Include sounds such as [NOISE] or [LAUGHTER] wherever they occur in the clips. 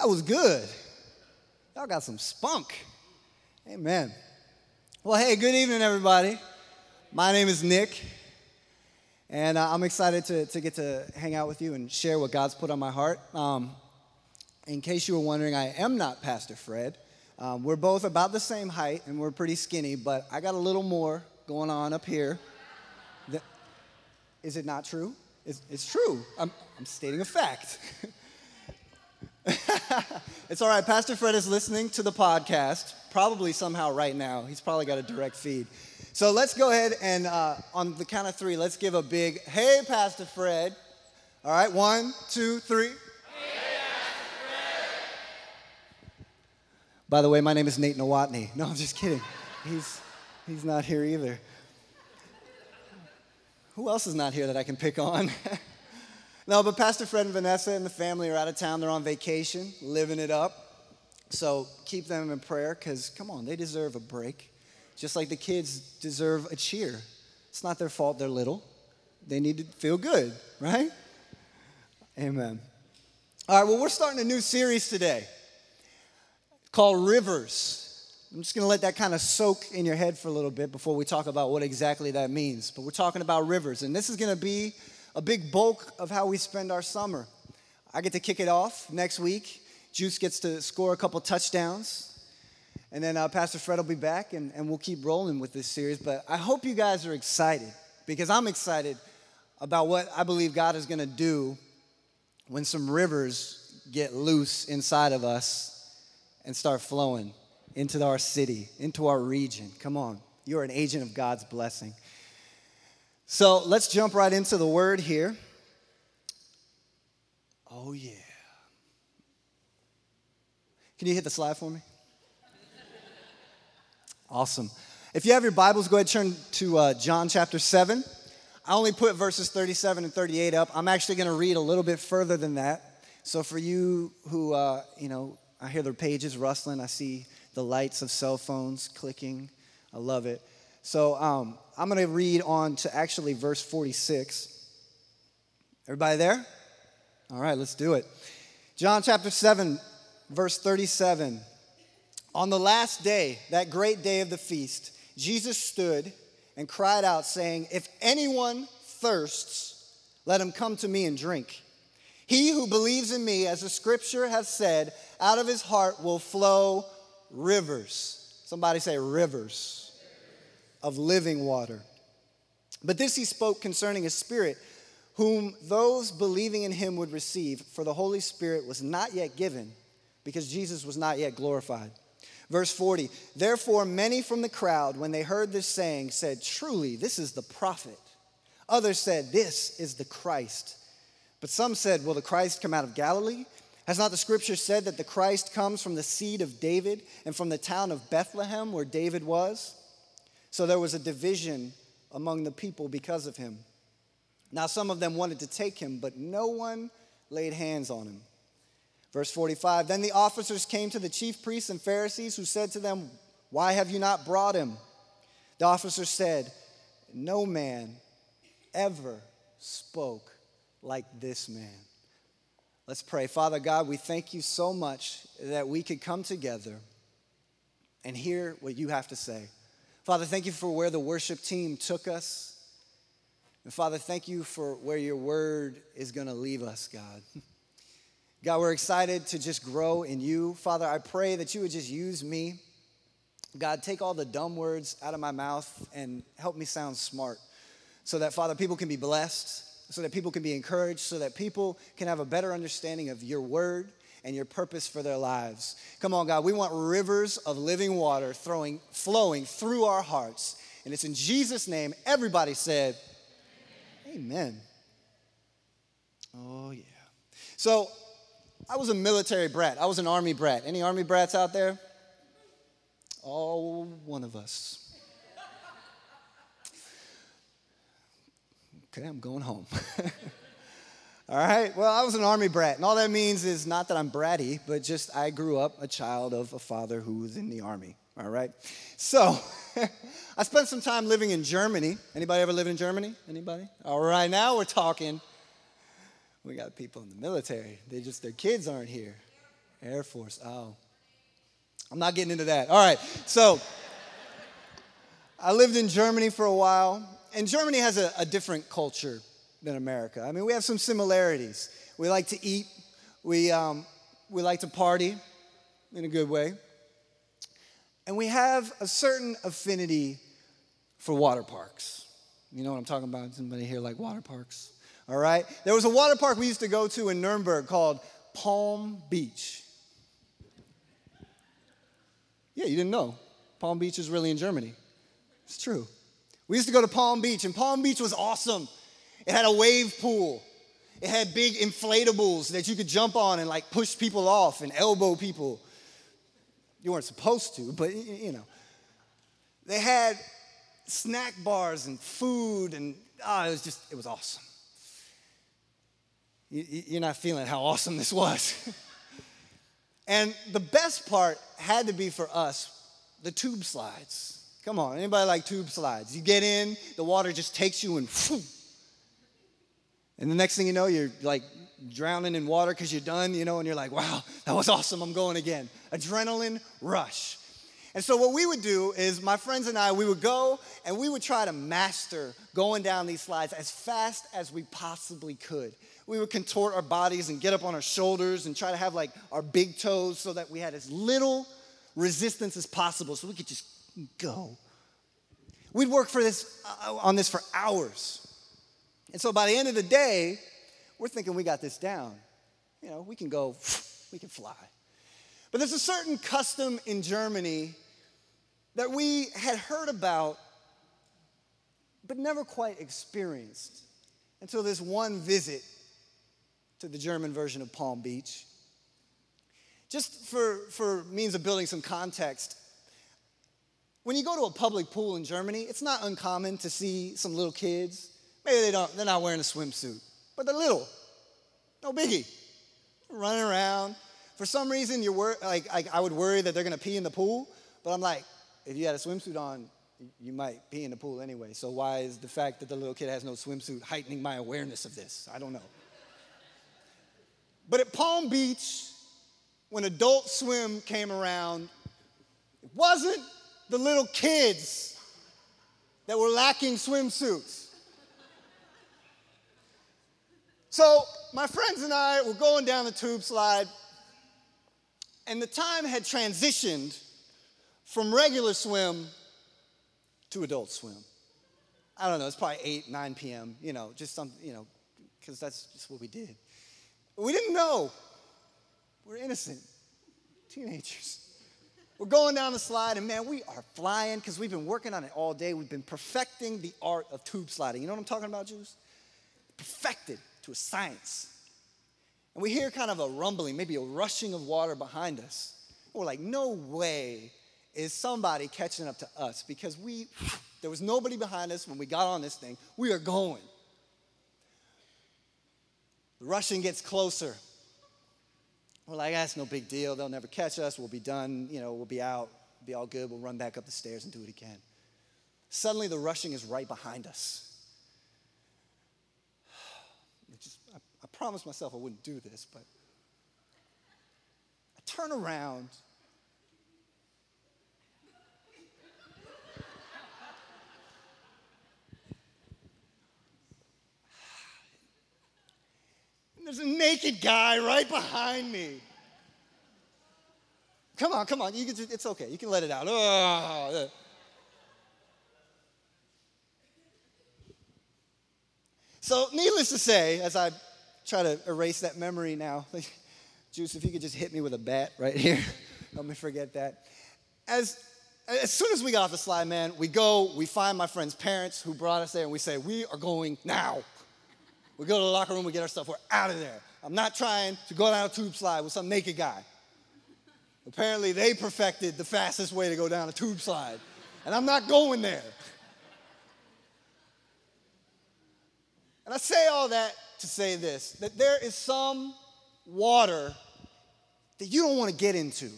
That was good. Y'all got some spunk. Amen. Well, hey, good evening, everybody. My name is Nick, and uh, I'm excited to, to get to hang out with you and share what God's put on my heart. Um, in case you were wondering, I am not Pastor Fred. Um, we're both about the same height, and we're pretty skinny, but I got a little more going on up here. here. Is it not true? It's, it's true. I'm, I'm stating a fact. [LAUGHS] [LAUGHS] it's all right. Pastor Fred is listening to the podcast, probably somehow right now. He's probably got a direct feed. So let's go ahead and uh, on the count of three, let's give a big hey, Pastor Fred. All right, one, two, three. By the way, my name is Nate Nowotny. No, I'm just kidding. He's, he's not here either. Who else is not here that I can pick on? [LAUGHS] no, but Pastor Fred and Vanessa and the family are out of town. They're on vacation, living it up. So keep them in prayer because, come on, they deserve a break. Just like the kids deserve a cheer. It's not their fault they're little. They need to feel good, right? Amen. All right, well, we're starting a new series today called Rivers. I'm just going to let that kind of soak in your head for a little bit before we talk about what exactly that means. But we're talking about rivers, and this is going to be a big bulk of how we spend our summer. I get to kick it off next week. Juice gets to score a couple touchdowns. And then uh, Pastor Fred will be back, and, and we'll keep rolling with this series. But I hope you guys are excited because I'm excited about what I believe God is going to do when some rivers get loose inside of us and start flowing into our city, into our region. Come on, you're an agent of God's blessing. So let's jump right into the word here. Oh, yeah. Can you hit the slide for me? Awesome. If you have your Bibles, go ahead and turn to uh, John chapter 7. I only put verses 37 and 38 up. I'm actually going to read a little bit further than that. So for you who, uh, you know, I hear the pages rustling, I see the lights of cell phones clicking. I love it. So um, I'm going to read on to actually verse 46. Everybody there? All right, let's do it. John chapter 7, verse 37. On the last day, that great day of the feast, Jesus stood and cried out, saying, If anyone thirsts, let him come to me and drink. He who believes in me, as the scripture has said, out of his heart will flow rivers. Somebody say rivers of living water. But this he spoke concerning a spirit whom those believing in him would receive, for the Holy Spirit was not yet given because Jesus was not yet glorified. Verse 40 Therefore, many from the crowd, when they heard this saying, said, Truly, this is the prophet. Others said, This is the Christ. But some said, Will the Christ come out of Galilee? Has not the scripture said that the Christ comes from the seed of David and from the town of Bethlehem where David was? So there was a division among the people because of him. Now some of them wanted to take him, but no one laid hands on him. Verse 45 Then the officers came to the chief priests and Pharisees, who said to them, Why have you not brought him? The officers said, No man ever spoke like this man. Let's pray. Father God, we thank you so much that we could come together and hear what you have to say. Father, thank you for where the worship team took us. And Father, thank you for where your word is going to leave us, God. [LAUGHS] God, we're excited to just grow in you. Father, I pray that you would just use me. God, take all the dumb words out of my mouth and help me sound smart so that, Father, people can be blessed so that people can be encouraged, so that people can have a better understanding of your word and your purpose for their lives. Come on, God, we want rivers of living water throwing, flowing through our hearts. And it's in Jesus' name, everybody said, Amen. Amen. Oh, yeah. So, I was a military brat. I was an army brat. Any army brats out there? All one of us. Okay, I'm going home. [LAUGHS] all right, well, I was an army brat. And all that means is not that I'm bratty, but just I grew up a child of a father who was in the army. All right, so [LAUGHS] I spent some time living in Germany. Anybody ever live in Germany? Anybody? All right, now we're talking. We got people in the military. They just, their kids aren't here. Air Force. Oh. I'm not getting into that. All right. So I lived in Germany for a while, and Germany has a, a different culture than America. I mean, we have some similarities. We like to eat, we, um, we like to party in a good way, and we have a certain affinity for water parks. You know what I'm talking about? Somebody here like water parks? All right. There was a water park we used to go to in Nuremberg called Palm Beach. Yeah, you didn't know. Palm Beach is really in Germany. It's true. We used to go to Palm Beach, and Palm Beach was awesome. It had a wave pool. It had big inflatables that you could jump on and like push people off and elbow people. You weren't supposed to, but you know. They had snack bars and food, and oh, it was just, it was awesome. You're not feeling how awesome this was. [LAUGHS] and the best part had to be for us the tube slides. Come on, anybody like tube slides? You get in, the water just takes you and and the next thing you know, you're like drowning in water because you're done, you know, and you're like, wow, that was [LAUGHS] awesome, I'm going again. Adrenaline rush. And so, what we would do is, my friends and I, we would go and we would try to master going down these slides as fast as we possibly could. We would contort our bodies and get up on our shoulders and try to have like our big toes so that we had as little resistance as possible so we could just go. We'd work for this, uh, on this for hours. And so by the end of the day, we're thinking we got this down. You know, we can go, we can fly. But there's a certain custom in Germany that we had heard about, but never quite experienced until this one visit to the German version of Palm Beach. Just for, for means of building some context, when you go to a public pool in Germany, it's not uncommon to see some little kids. Maybe they don't, they're not wearing a swimsuit, but they're little. No biggie. Running around, for some reason, you're wor- like, I, I would worry that they're gonna pee in the pool, but I'm like, if you had a swimsuit on, you might pee in the pool anyway. So why is the fact that the little kid has no swimsuit heightening my awareness of this? I don't know. But at Palm Beach, when Adult Swim came around, it wasn't the little kids that were lacking swimsuits. So my friends and I were going down the tube slide, and the time had transitioned from regular swim to adult swim. I don't know, it's probably 8, 9 p.m., you know, just some, you know, because that's just what we did. We didn't know. We're innocent teenagers. We're going down the slide, and man, we are flying because we've been working on it all day. We've been perfecting the art of tube sliding. You know what I'm talking about, Juice? Perfected to a science. And we hear kind of a rumbling, maybe a rushing of water behind us. And we're like, no way is somebody catching up to us because we, there was nobody behind us when we got on this thing. We are going. The rushing gets closer. We're like, that's no big deal. They'll never catch us. We'll be done. You know, we'll be out. Be all good. We'll run back up the stairs and do it again. Suddenly, the rushing is right behind us. Promised myself I wouldn't do this, but I turn around. And there's a naked guy right behind me. Come on, come on. You can it's okay. You can let it out. Oh. So, needless to say, as I try to erase that memory now. [LAUGHS] Juice, if you could just hit me with a bat right here, [LAUGHS] help me forget that. As, as soon as we got off the slide, man, we go, we find my friend's parents who brought us there, and we say, We are going now. We go to the locker room, we get our stuff, we're out of there. I'm not trying to go down a tube slide with some naked guy. Apparently, they perfected the fastest way to go down a tube slide, and I'm not going there. And I say all that to say this that there is some water that you don't want to get into.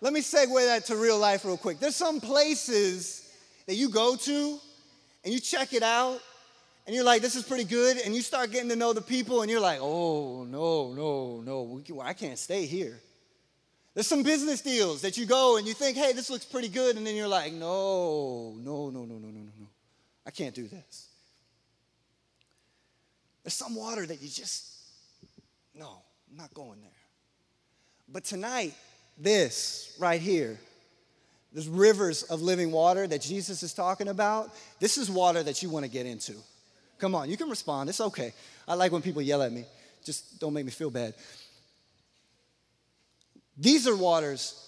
Let me segue that to real life real quick. There's some places that you go to and you check it out and you're like, this is pretty good. And you start getting to know the people and you're like, oh, no, no, no, I can't stay here. There's some business deals that you go and you think, hey, this looks pretty good. And then you're like, no, no, no, no, no, no, no. I can't do this. There's some water that you just, no, I'm not going there. But tonight, this right here, there's rivers of living water that Jesus is talking about. This is water that you want to get into. Come on, you can respond. It's okay. I like when people yell at me. Just don't make me feel bad. These are waters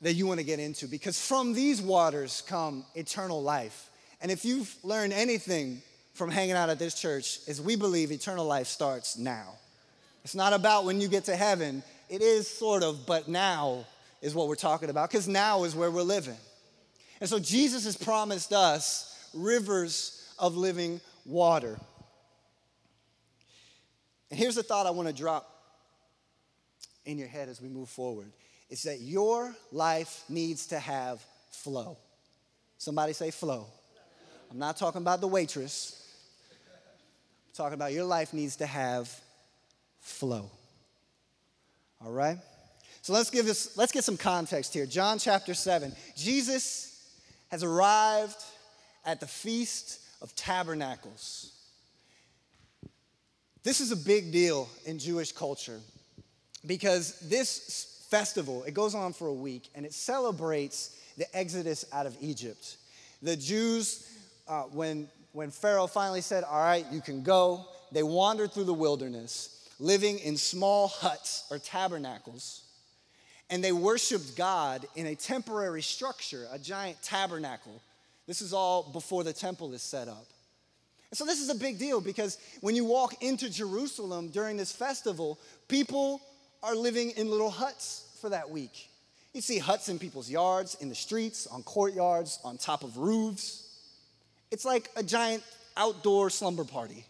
that you want to get into because from these waters come eternal life. And if you've learned anything from hanging out at this church, is we believe eternal life starts now. It's not about when you get to heaven. It is sort of, but now is what we're talking about because now is where we're living. And so Jesus has promised us rivers of living water. And here's the thought I want to drop in your head as we move forward is that your life needs to have flow. Somebody say flow. I'm not talking about the waitress. I'm talking about your life needs to have flow. All right? So let's give this let's get some context here. John chapter 7. Jesus has arrived at the feast of tabernacles. This is a big deal in Jewish culture because this festival, it goes on for a week and it celebrates the exodus out of Egypt. The Jews, uh, when, when Pharaoh finally said, All right, you can go, they wandered through the wilderness, living in small huts or tabernacles. And they worshiped God in a temporary structure, a giant tabernacle. This is all before the temple is set up. And so, this is a big deal because when you walk into Jerusalem during this festival, people are living in little huts for that week. You see huts in people's yards, in the streets, on courtyards, on top of roofs. It's like a giant outdoor slumber party.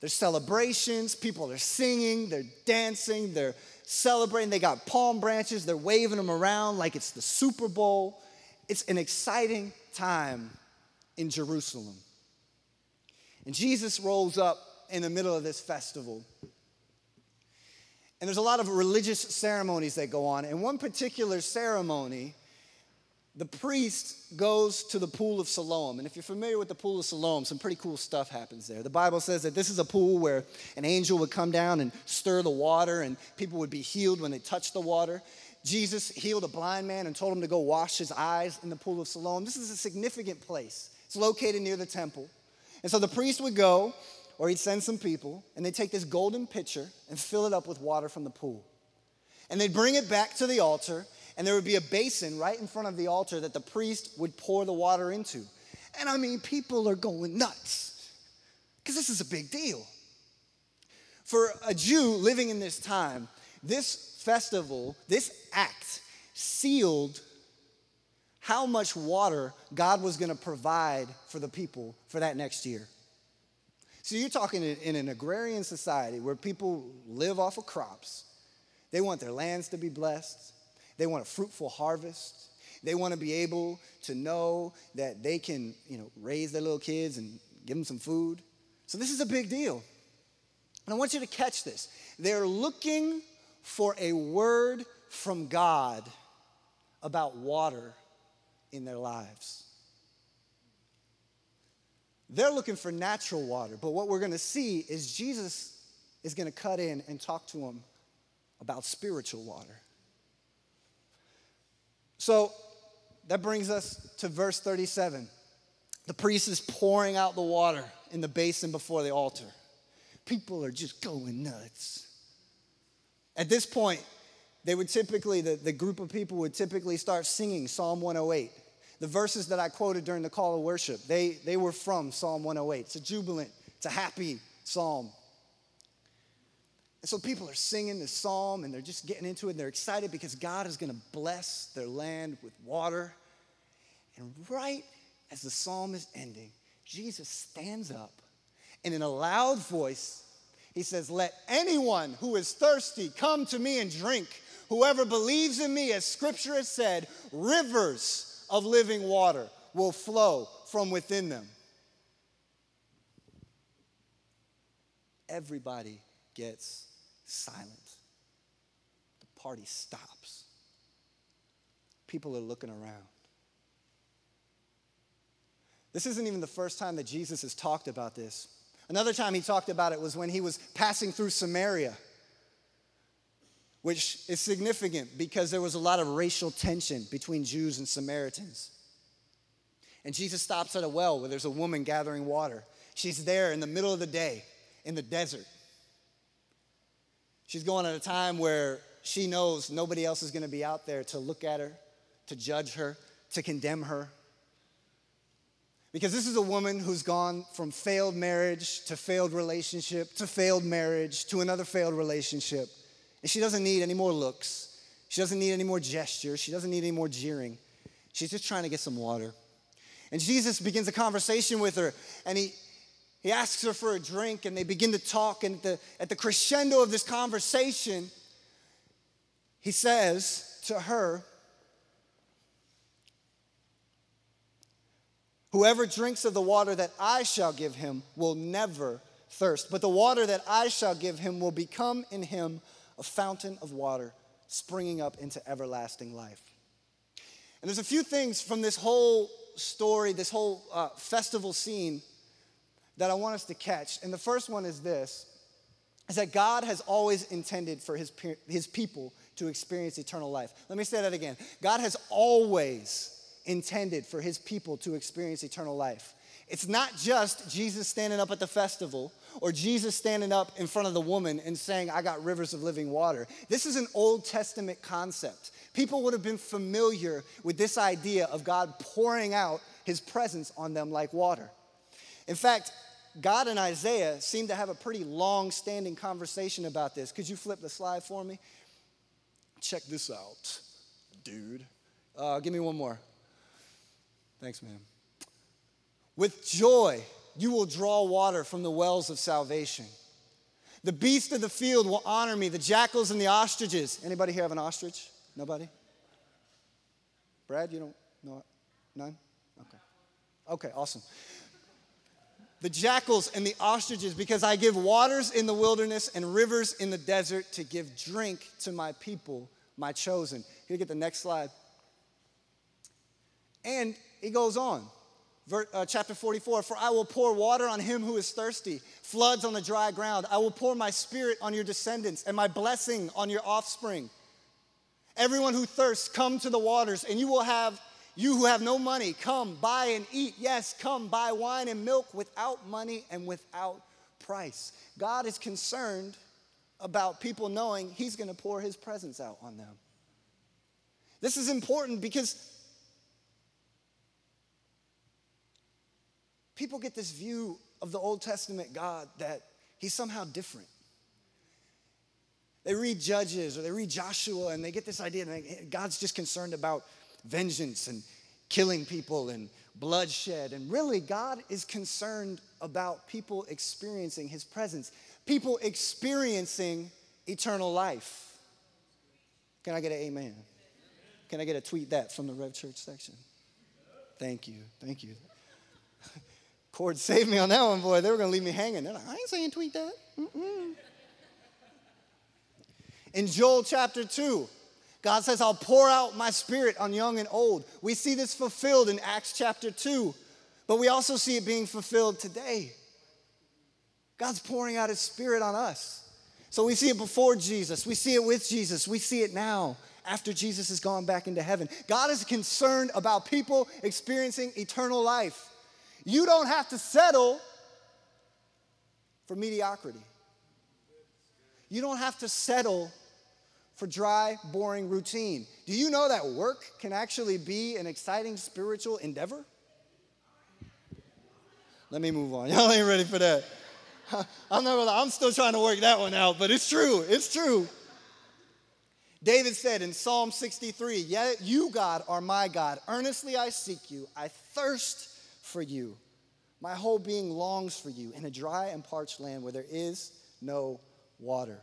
There's celebrations, people are singing, they're dancing, they're celebrating. They got palm branches, they're waving them around like it's the Super Bowl. It's an exciting time in Jerusalem. And Jesus rolls up in the middle of this festival. And there's a lot of religious ceremonies that go on. And one particular ceremony, the priest goes to the pool of Siloam. And if you're familiar with the pool of Siloam, some pretty cool stuff happens there. The Bible says that this is a pool where an angel would come down and stir the water, and people would be healed when they touched the water. Jesus healed a blind man and told him to go wash his eyes in the pool of Siloam. This is a significant place. It's located near the temple. And so the priest would go or he'd send some people, and they'd take this golden pitcher and fill it up with water from the pool. And they'd bring it back to the altar, and there would be a basin right in front of the altar that the priest would pour the water into. And I mean, people are going nuts because this is a big deal. For a Jew living in this time, this festival, this act, sealed how much water God was going to provide for the people for that next year. So you're talking in, in an agrarian society where people live off of crops. They want their lands to be blessed. They want a fruitful harvest. They want to be able to know that they can, you know, raise their little kids and give them some food. So this is a big deal. And I want you to catch this. They're looking for a word from God about water in their lives. They're looking for natural water, but what we're going to see is Jesus is going to cut in and talk to them about spiritual water. So that brings us to verse 37. The priest is pouring out the water in the basin before the altar. People are just going nuts. At this point, they would typically, the, the group of people would typically start singing Psalm 108. The verses that I quoted during the call of worship, they, they were from Psalm 108. It's a jubilant, it's a happy psalm. And so people are singing this psalm and they're just getting into it and they're excited because God is going to bless their land with water. And right as the psalm is ending, Jesus stands up and in a loud voice, he says, Let anyone who is thirsty come to me and drink. Whoever believes in me, as scripture has said, rivers of living water will flow from within them. everybody gets silent. The party stops. People are looking around. This isn't even the first time that Jesus has talked about this. Another time he talked about it was when he was passing through Samaria, which is significant because there was a lot of racial tension between Jews and Samaritans. And Jesus stops at a well where there's a woman gathering water. She's there in the middle of the day in the desert. She's going at a time where she knows nobody else is going to be out there to look at her, to judge her, to condemn her. Because this is a woman who's gone from failed marriage to failed relationship to failed marriage to another failed relationship. And she doesn't need any more looks. She doesn't need any more gestures. She doesn't need any more jeering. She's just trying to get some water. And Jesus begins a conversation with her, and he, he asks her for a drink, and they begin to talk. And at the, at the crescendo of this conversation, he says to her, Whoever drinks of the water that I shall give him will never thirst, but the water that I shall give him will become in him a fountain of water springing up into everlasting life. And there's a few things from this whole story, this whole uh, festival scene that I want us to catch. And the first one is this is that God has always intended for his, his people to experience eternal life. Let me say that again. God has always intended for his people to experience eternal life. It's not just Jesus standing up at the festival or Jesus standing up in front of the woman and saying, I got rivers of living water. This is an Old Testament concept. People would have been familiar with this idea of God pouring out his presence on them like water. In fact, God and Isaiah seem to have a pretty long standing conversation about this. Could you flip the slide for me? Check this out, dude. Uh, give me one more. Thanks, man. With joy, you will draw water from the wells of salvation. The beasts of the field will honor me, the jackals and the ostriches. Anybody here have an ostrich? Nobody? Brad, you don't know? None? Okay. Okay, awesome. The jackals and the ostriches, because I give waters in the wilderness and rivers in the desert to give drink to my people, my chosen. You get the next slide? And he goes on. Uh, chapter 44 For I will pour water on him who is thirsty, floods on the dry ground. I will pour my spirit on your descendants and my blessing on your offspring. Everyone who thirsts, come to the waters, and you will have, you who have no money, come buy and eat. Yes, come buy wine and milk without money and without price. God is concerned about people knowing He's going to pour His presence out on them. This is important because people get this view of the Old Testament God that he's somehow different. They read Judges or they read Joshua and they get this idea that God's just concerned about vengeance and killing people and bloodshed. And really, God is concerned about people experiencing his presence, people experiencing eternal life. Can I get an amen? Can I get a tweet that from the Rev Church section? Thank you. Thank you. [LAUGHS] Cord saved me on that one, boy. They were going to leave me hanging. They're like, I ain't saying tweet that. Mm-mm. In Joel chapter 2, God says, I'll pour out my spirit on young and old. We see this fulfilled in Acts chapter 2, but we also see it being fulfilled today. God's pouring out his spirit on us. So we see it before Jesus, we see it with Jesus, we see it now after Jesus has gone back into heaven. God is concerned about people experiencing eternal life. You don't have to settle for mediocrity. You don't have to settle for dry, boring routine. Do you know that work can actually be an exciting spiritual endeavor? Let me move on. [LAUGHS] Y'all ain't ready for that. [LAUGHS] I'm, not, I'm still trying to work that one out, but it's true. It's true. David said in Psalm 63, Yet you, God, are my God. Earnestly I seek you. I thirst for you. My whole being longs for you in a dry and parched land where there is no water.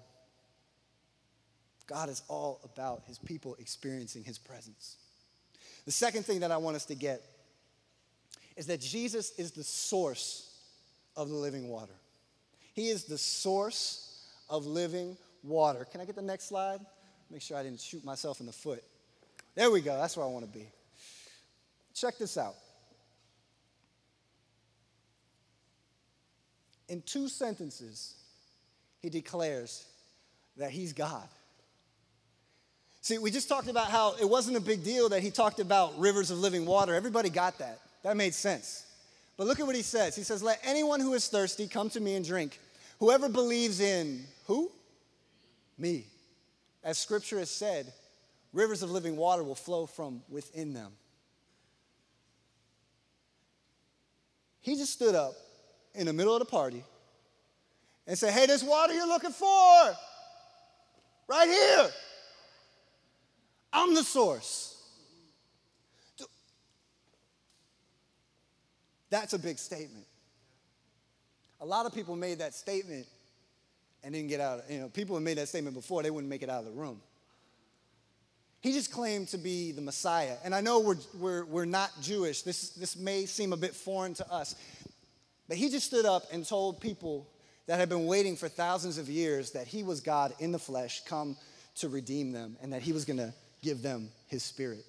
God is all about his people experiencing his presence. The second thing that I want us to get is that Jesus is the source of the living water. He is the source of living water. Can I get the next slide? Make sure I didn't shoot myself in the foot. There we go. That's where I want to be. Check this out. In two sentences, he declares that he's God. See, we just talked about how it wasn't a big deal that he talked about rivers of living water. Everybody got that. That made sense. But look at what he says. He says, Let anyone who is thirsty come to me and drink. Whoever believes in who? Me. As scripture has said, rivers of living water will flow from within them. He just stood up in the middle of the party and said, Hey, this water you're looking for, right here. I'm the source. That's a big statement. A lot of people made that statement and didn't get out. Of, You know, people have made that statement before, they wouldn't make it out of the room. He just claimed to be the Messiah. And I know we're, we're, we're not Jewish. This, this may seem a bit foreign to us. But he just stood up and told people that had been waiting for thousands of years that he was God in the flesh, come to redeem them, and that he was going to give them his spirit.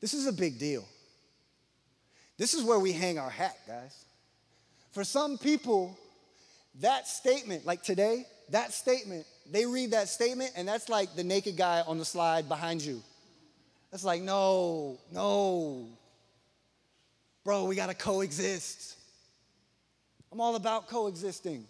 This is a big deal. This is where we hang our hat, guys. For some people, that statement, like today, that statement, they read that statement and that's like the naked guy on the slide behind you. That's like, no, no. Bro, we gotta coexist. I'm all about coexisting.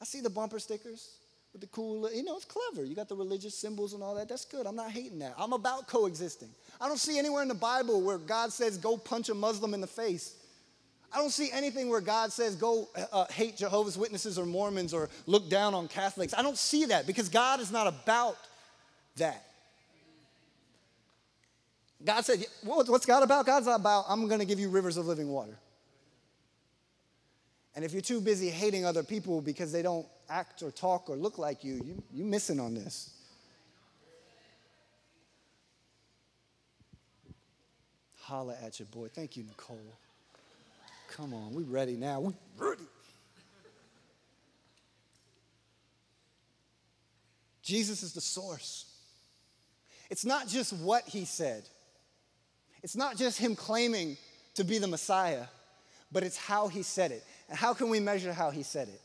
I see the bumper stickers with the cool, you know, it's clever. You got the religious symbols and all that. That's good. I'm not hating that. I'm about coexisting. I don't see anywhere in the Bible where God says, go punch a Muslim in the face. I don't see anything where God says, go uh, uh, hate Jehovah's Witnesses or Mormons or look down on Catholics. I don't see that because God is not about that. God said, What's God about? God's about, I'm going to give you rivers of living water. And if you're too busy hating other people because they don't act or talk or look like you, you you're missing on this. Holla at your boy. Thank you, Nicole. Come on, we ready now. We ready. Jesus is the source. It's not just what he said. It's not just him claiming to be the Messiah, but it's how he said it. And how can we measure how he said it?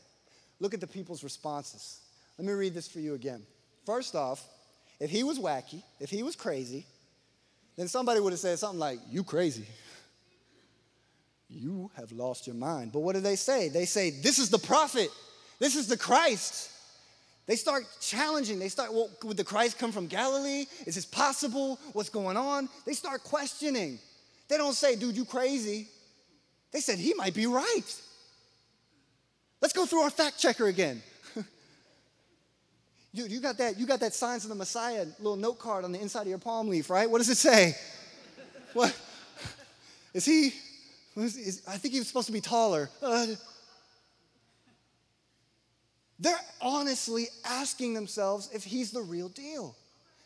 Look at the people's responses. Let me read this for you again. First off, if he was wacky, if he was crazy, then somebody would have said something like, You crazy. You have lost your mind. But what do they say? They say, This is the prophet. This is the Christ. They start challenging. They start, well, would the Christ come from Galilee? Is this possible? What's going on? They start questioning. They don't say, dude, you crazy. They said, he might be right. Let's go through our fact checker again. [LAUGHS] you, you, got that, you got that Signs of the Messiah little note card on the inside of your palm leaf, right? What does it say? [LAUGHS] what? Is he, is, is, I think he was supposed to be taller. Uh, they're honestly asking themselves if he's the real deal.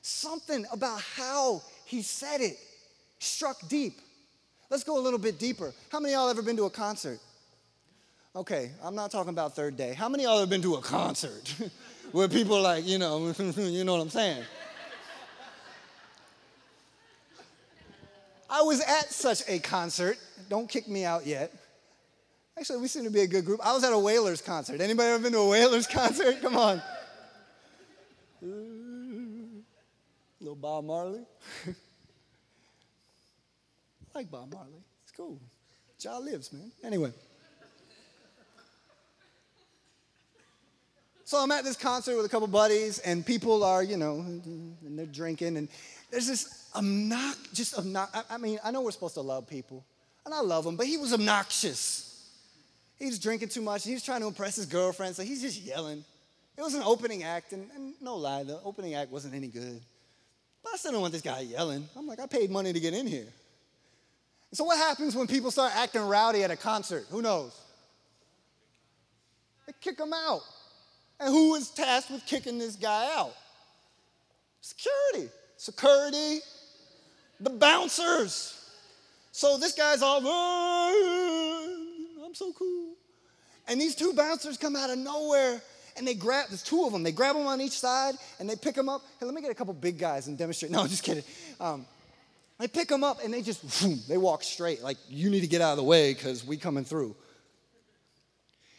Something about how he said it struck deep. Let's go a little bit deeper. How many y'all ever been to a concert? Okay, I'm not talking about third day. How many of y'all have been to a concert [LAUGHS] where people like, you know, [LAUGHS] you know what I'm saying? I was at such a concert. Don't kick me out yet. Actually, we seem to be a good group. I was at a Wailers concert. Anybody ever been to a Wailers [LAUGHS] concert? Come on. Little Bob Marley. I like Bob Marley. It's cool. Jah lives, man. Anyway. So I'm at this concert with a couple buddies, and people are, you know, and they're drinking, and there's this obnoxious, just obnoxious. I mean, I know we're supposed to love people, and I love him, but he was obnoxious. He was drinking too much. and He was trying to impress his girlfriend, so he's just yelling. It was an opening act, and, and no lie, the opening act wasn't any good. But I still don't want this guy yelling. I'm like, I paid money to get in here. So, what happens when people start acting rowdy at a concert? Who knows? They kick them out. And who is tasked with kicking this guy out? Security. Security, the bouncers. So this guy's all, I'm so cool. And these two bouncers come out of nowhere and they grab, there's two of them, they grab them on each side and they pick them up. Hey, let me get a couple big guys and demonstrate. [LAUGHS] No, I'm just kidding. Um, they pick them up and they just, they walk straight. Like, you need to get out of the way because we coming through.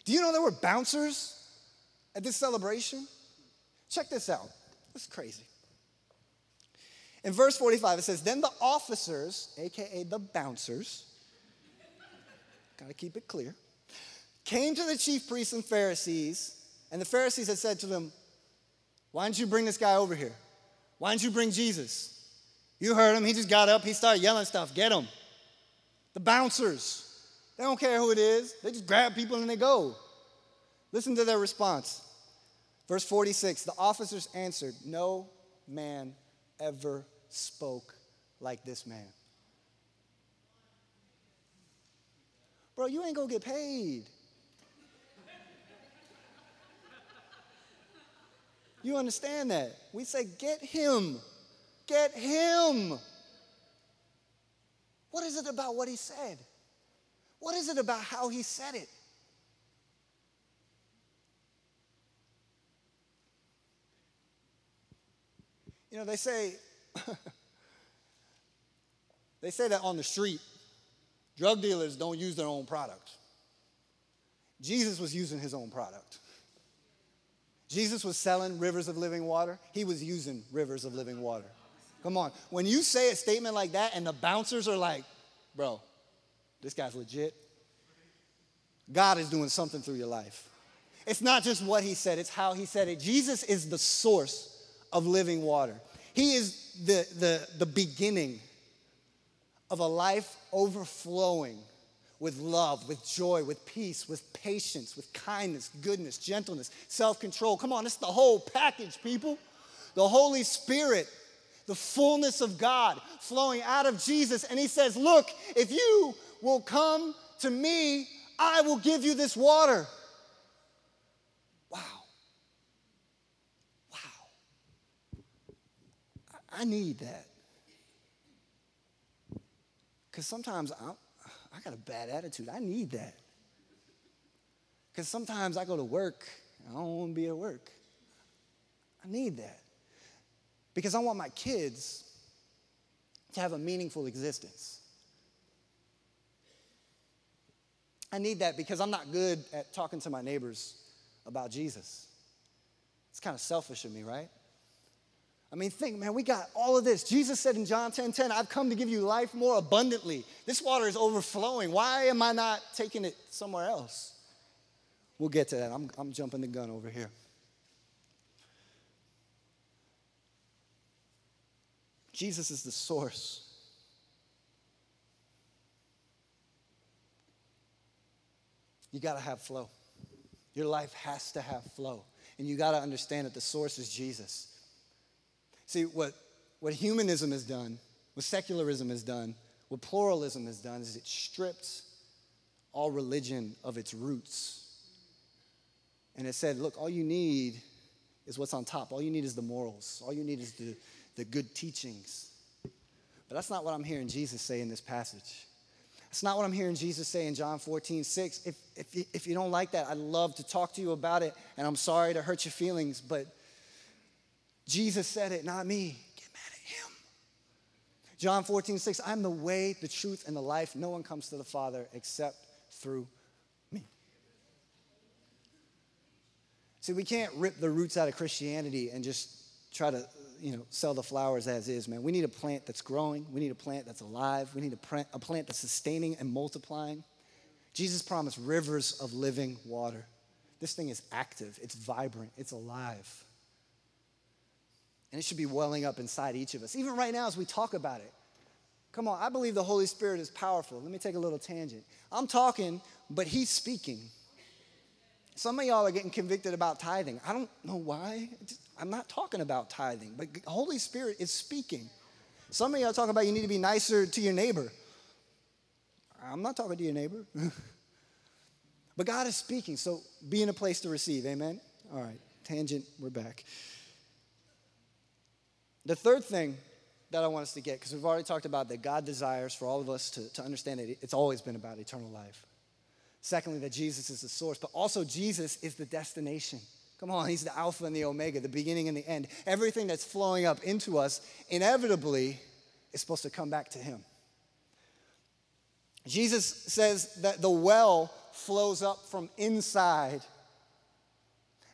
Do you know there were bouncers at this celebration? Check this out. This is crazy. In verse 45, it says, Then the officers, aka the bouncers, gotta keep it clear, came to the chief priests and Pharisees, and the Pharisees had said to them, Why didn't you bring this guy over here? Why didn't you bring Jesus? You heard him. He just got up. He started yelling stuff. Get him. The bouncers. They don't care who it is. They just grab people and they go. Listen to their response. Verse 46 The officers answered, No man ever spoke like this man. Bro, you ain't gonna get paid. You understand that? We say, Get him. Get him. What is it about what he said? What is it about how he said it? You know, they say, [LAUGHS] they say that on the street, drug dealers don't use their own product. Jesus was using his own product. Jesus was selling rivers of living water, he was using rivers of living water. Come on. When you say a statement like that and the bouncers are like, bro, this guy's legit, God is doing something through your life. It's not just what he said, it's how he said it. Jesus is the source of living water. He is the, the, the beginning of a life overflowing with love, with joy, with peace, with patience, with kindness, goodness, gentleness, self control. Come on, it's the whole package, people. The Holy Spirit, the fullness of God flowing out of Jesus. And He says, Look, if you will come to me, I will give you this water. Wow. I need that. Because sometimes i I got a bad attitude. I need that. Because sometimes I go to work, I don't want to be at work. I need that. Because I want my kids to have a meaningful existence. I need that because I'm not good at talking to my neighbors about Jesus. It's kind of selfish of me, right? I mean, think, man, we got all of this. Jesus said in John 10 10, I've come to give you life more abundantly. This water is overflowing. Why am I not taking it somewhere else? We'll get to that. I'm, I'm jumping the gun over here. Jesus is the source. You got to have flow. Your life has to have flow. And you got to understand that the source is Jesus. See, what, what humanism has done, what secularism has done, what pluralism has done is it stripped all religion of its roots. And it said, look, all you need is what's on top. All you need is the morals. All you need is the, the good teachings. But that's not what I'm hearing Jesus say in this passage. That's not what I'm hearing Jesus say in John 14, 6. If, if, if you don't like that, I'd love to talk to you about it, and I'm sorry to hurt your feelings, but Jesus said it, not me. Get mad at him. John 14, 6, I'm the way, the truth, and the life. No one comes to the Father except through me. See, we can't rip the roots out of Christianity and just try to, you know, sell the flowers as is, man. We need a plant that's growing. We need a plant that's alive. We need a plant, a plant that's sustaining and multiplying. Jesus promised rivers of living water. This thing is active, it's vibrant, it's alive. And it should be welling up inside each of us. Even right now, as we talk about it, come on, I believe the Holy Spirit is powerful. Let me take a little tangent. I'm talking, but He's speaking. Some of y'all are getting convicted about tithing. I don't know why. I'm not talking about tithing, but the Holy Spirit is speaking. Some of y'all talking about you need to be nicer to your neighbor. I'm not talking to your neighbor. [LAUGHS] but God is speaking, so be in a place to receive. Amen? All right, tangent, we're back. The third thing that I want us to get, because we've already talked about that God desires for all of us to, to understand that it's always been about eternal life. Secondly, that Jesus is the source, but also Jesus is the destination. Come on, he's the Alpha and the Omega, the beginning and the end. Everything that's flowing up into us inevitably is supposed to come back to him. Jesus says that the well flows up from inside.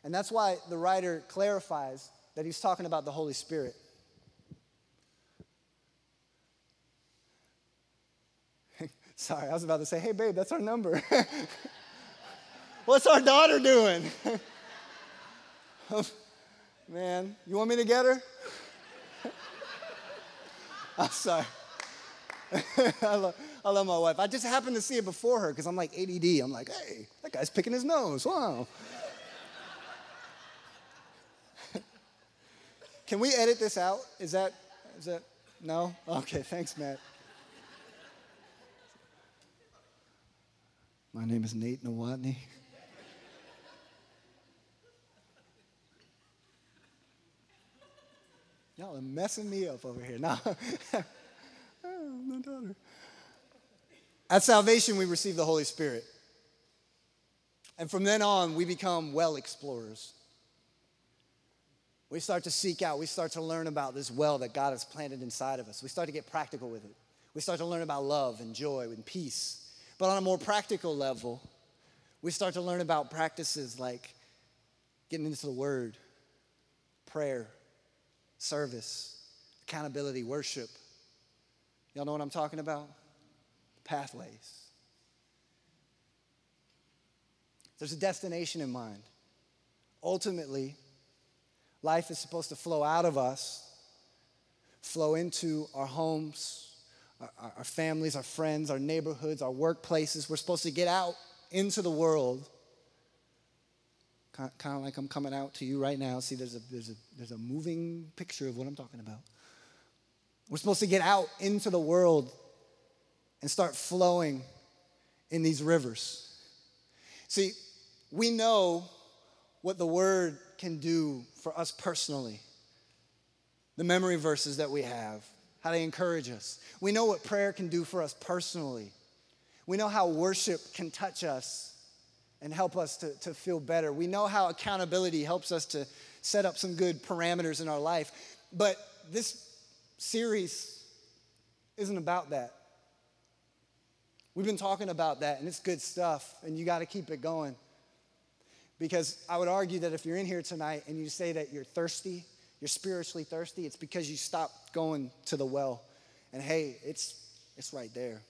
And that's why the writer clarifies that he's talking about the Holy Spirit. Sorry, I was about to say, hey, babe, that's our number. [LAUGHS] What's our daughter doing? [LAUGHS] Man, you want me to get her? [LAUGHS] I'm sorry. I, love, I love my wife. I just happened to see it before her because I'm like ADD. I'm like, hey, that guy's picking his nose. Wow. Can we edit this out? Is that, is that, no? Okay, thanks, Matt. My name is Nate Nawatney. Y'all are messing me up over here. [LAUGHS] Now, [LAUGHS] my daughter. At salvation, we receive the Holy Spirit. And from then on, we become well explorers. We start to seek out, we start to learn about this well that God has planted inside of us. We start to get practical with it. We start to learn about love and joy and peace. But on a more practical level, we start to learn about practices like getting into the Word, prayer, service, accountability, worship. Y'all know what I'm talking about? Pathways. There's a destination in mind. Ultimately, life is supposed to flow out of us, flow into our homes, our, our, families, our friends, our neighborhoods, our workplaces. We're supposed to get out into the world kind of like I'm coming out to you right now. See, there's a, there's, a, there's a moving picture of what I'm talking about. We're supposed to get out into the world and start flowing in these rivers. See, we know what the word can do for us personally. The memory verses that we have, how they encourage us. We know what prayer can do for us personally. We know how worship can touch us and help us to, to feel better. We know how accountability helps us to set up some good parameters in our life. But this series isn't about that. We've been talking about that, and it's good stuff, and you got to keep it going. Because I would argue that if you're in here tonight and you say that you're thirsty, you're spiritually thirsty, it's because you stopped going to the well. And hey, it's, it's right there.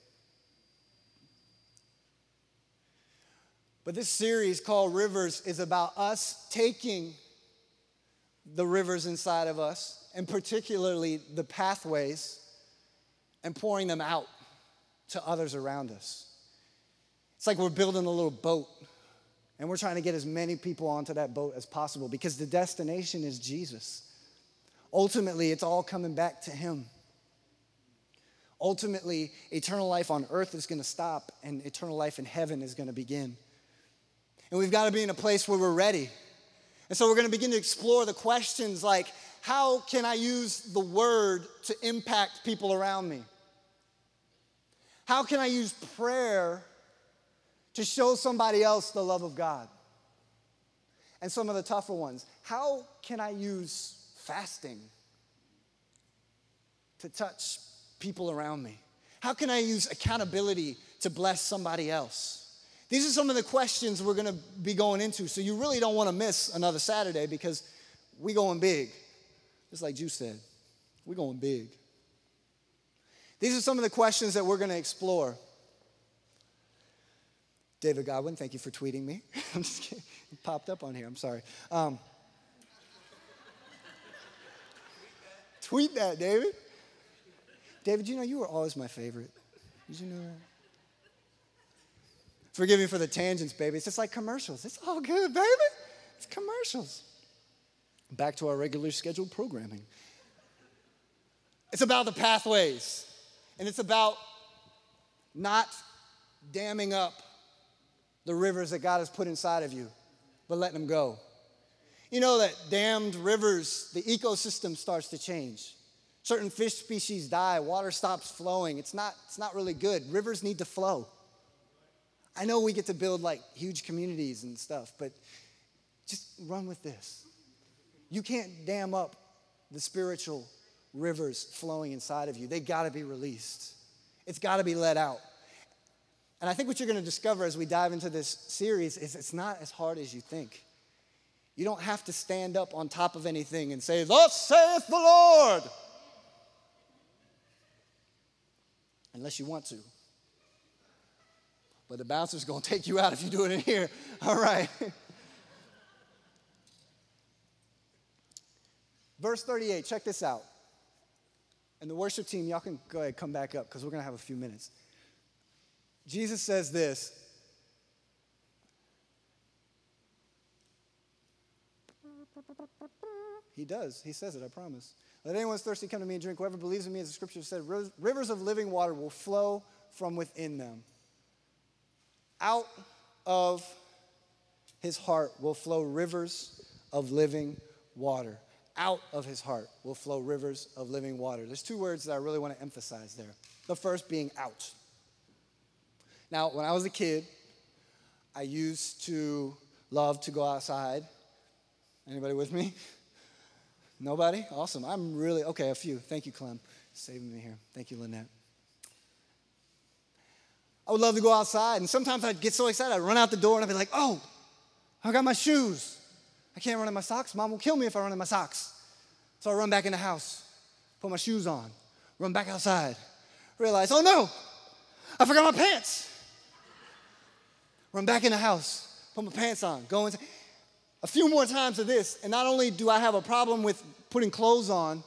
But this series called Rivers is about us taking the rivers inside of us, and particularly the pathways, and pouring them out to others around us. It's like we're building a little boat, and we're trying to get as many people onto that boat as possible because the destination is Jesus. Ultimately, it's all coming back to Him. Ultimately, eternal life on earth is going to stop, and eternal life in heaven is going to begin. And we've got to be in a place where we're ready. And so we're going to begin to explore the questions like how can I use the word to impact people around me? How can I use prayer to show somebody else the love of God? And some of the tougher ones. How can I use fasting to touch people around me? How can I use accountability to bless somebody else? These are some of the questions we're going to be going into. So you really don't want to miss another Saturday because we going big. Just like Juice said, we're going big. These are some of the questions that we're going to explore. David Godwin, thank you for tweeting me. [LAUGHS] I'm just kidding. It popped up on here. I'm sorry. Um, tweet that, David. David, you know you were always my favorite. Did you know that? Forgive me for the tangents, baby. It's just like commercials. It's all good, baby. It's commercials. Back to our regular scheduled programming. It's about the pathways, and it's about not damming up the rivers that God has put inside of you, but letting them go. You know that dammed rivers, the ecosystem starts to change. Certain fish species die, water stops flowing. It's not, it's not really good. Rivers need to flow. I know we get to build like huge communities and stuff, but just run with this. You can't dam up the spiritual rivers flowing inside of you. They got to be released. It's got to be let out. And I think what you're going to discover as we dive into this series is it's not as hard as you think. You don't have to stand up on top of anything and say, Thus saith the Lord. Unless you want to. But the bouncer's to take you out if you do it in here. [LAUGHS] All right. Verse 38, check this out. And the worship team, y'all can go ahead and come back up because we're to have a few minutes. Jesus says this He does. He says it, I promise. Let anyone thirsty come to me and drink. Whoever believes in me, as the scripture said, rivers of living water will flow from within them. Out of his heart will flow rivers of living water. Out of his heart will flow rivers of living water. There's two words that I really want to emphasize there. The first being out. Now, when I was a kid, I used to love to go outside. Anybody with me? Nobody? Awesome. I'm really, okay, a few. Thank you, Clem. Saving me here. Thank you, Lynette. I would love to go outside, and sometimes I'd get so excited, I'd run out the door and I'd be like, oh, I got my shoes. I can't run in my socks. Mom will kill me if I run in my socks. So I run back in the house, put my shoes on, run back outside, realize, oh no, I forgot my pants. Run back in the house, put my pants on, go inside. A few more times of this, and not only do I have a problem with putting clothes on,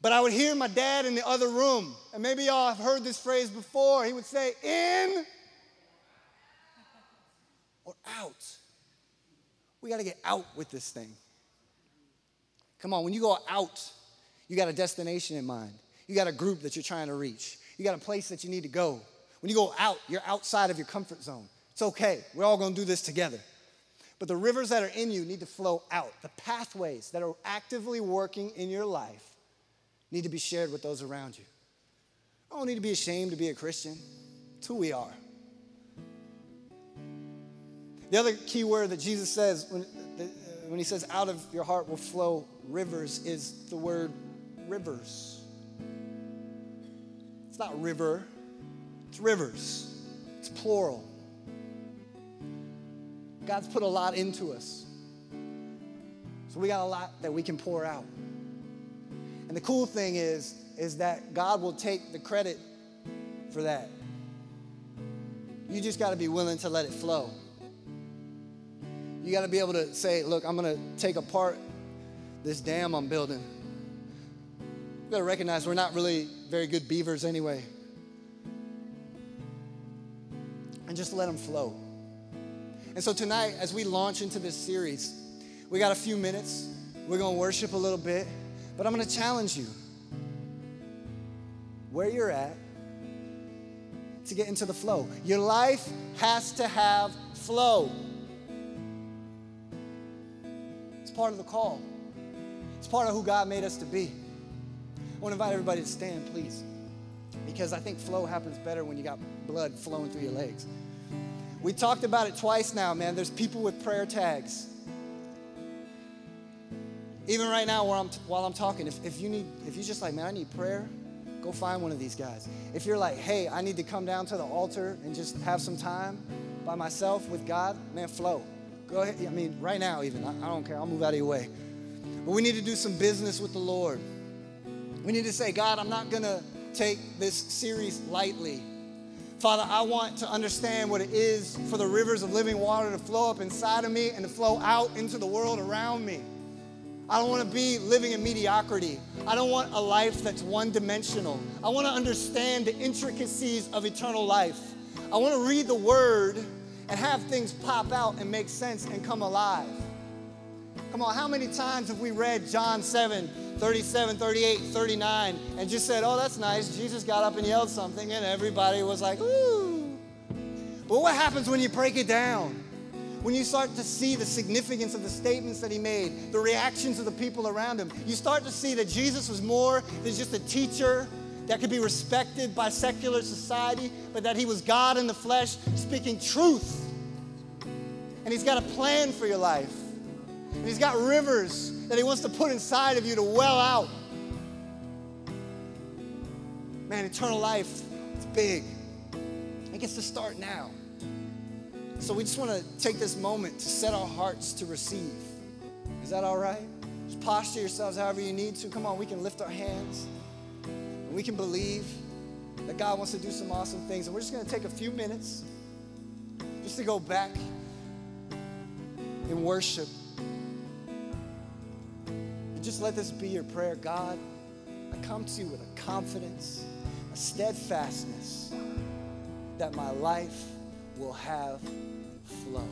but I would hear my dad in the other room, and maybe y'all have heard this phrase before. He would say, in or out. We got to get out with this thing. Come on, when you go out, you got a destination in mind. You got a group that you're trying to reach. You got a place that you need to go. When you go out, you're outside of your comfort zone. It's okay. We're all to do this together. But the rivers that are in you need to flow out. The pathways that are actively working in your life need to be shared with those around you. I don't need to be ashamed to be a Christian. It's who we are. The other key word that Jesus says when, uh, when he says, out of your heart will flow rivers, is the word rivers. It's not river, it's rivers, it's plural. God's put a lot into us. So we got a lot that we can pour out. And the cool thing is, is that God will take the credit for that. You just got to be willing to let it flow. You got to be able to say, look, I'm going to take apart this dam I'm building. You got to recognize we're not really very good beavers anyway. And just let them flow. And so tonight, as we launch into this series, we got a few minutes. We're going to worship a little bit, but I'm going to challenge you where you're at to get into the flow. Your life has to have flow. It's part of the call, it's part of who God made us to be. I want to invite everybody to stand, please, because I think flow happens better when you got blood flowing through your legs. We talked about it twice now, man. There's people with prayer tags. Even right now, while I'm, while I'm talking, if, if you need, if you're just like, man, I need prayer, go find one of these guys. If you're like, hey, I need to come down to the altar and just have some time by myself with God, man, flow. Go ahead. I mean, right now, even. I, I don't care. I'll move out of your way. But we need to do some business with the Lord. We need to say, God, I'm not going to take this series lightly. Father, I want to understand what it is for the rivers of living water to flow up inside of me and to flow out into the world around me. I don't want to be living in mediocrity. I don't want a life that's one dimensional. I want to understand the intricacies of eternal life. I want to read the word and have things pop out and make sense and come alive. Come on, how many times have we read John 7 37, 38, 39, and just said, oh, that's nice. Jesus got up and yelled something, and everybody was like, ooh. But what happens when you break it down? When you start to see the significance of the statements that he made, the reactions of the people around him, you start to see that Jesus was more than just a teacher that could be respected by secular society, but that he was God in the flesh speaking truth. And he's got a plan for your life. And he's got rivers that he wants to put inside of you to well out. Man, eternal life, it's big. It gets to start now. So we just want to take this moment to set our hearts to receive. Is that all right? Just posture yourselves however you need to. Come on, we can lift our hands. And we can believe that God wants to do some awesome things. And we're just going to take a few minutes just to go back in worship. Just let this be your prayer. God, I come to you with a confidence, a steadfastness that my life will have flow.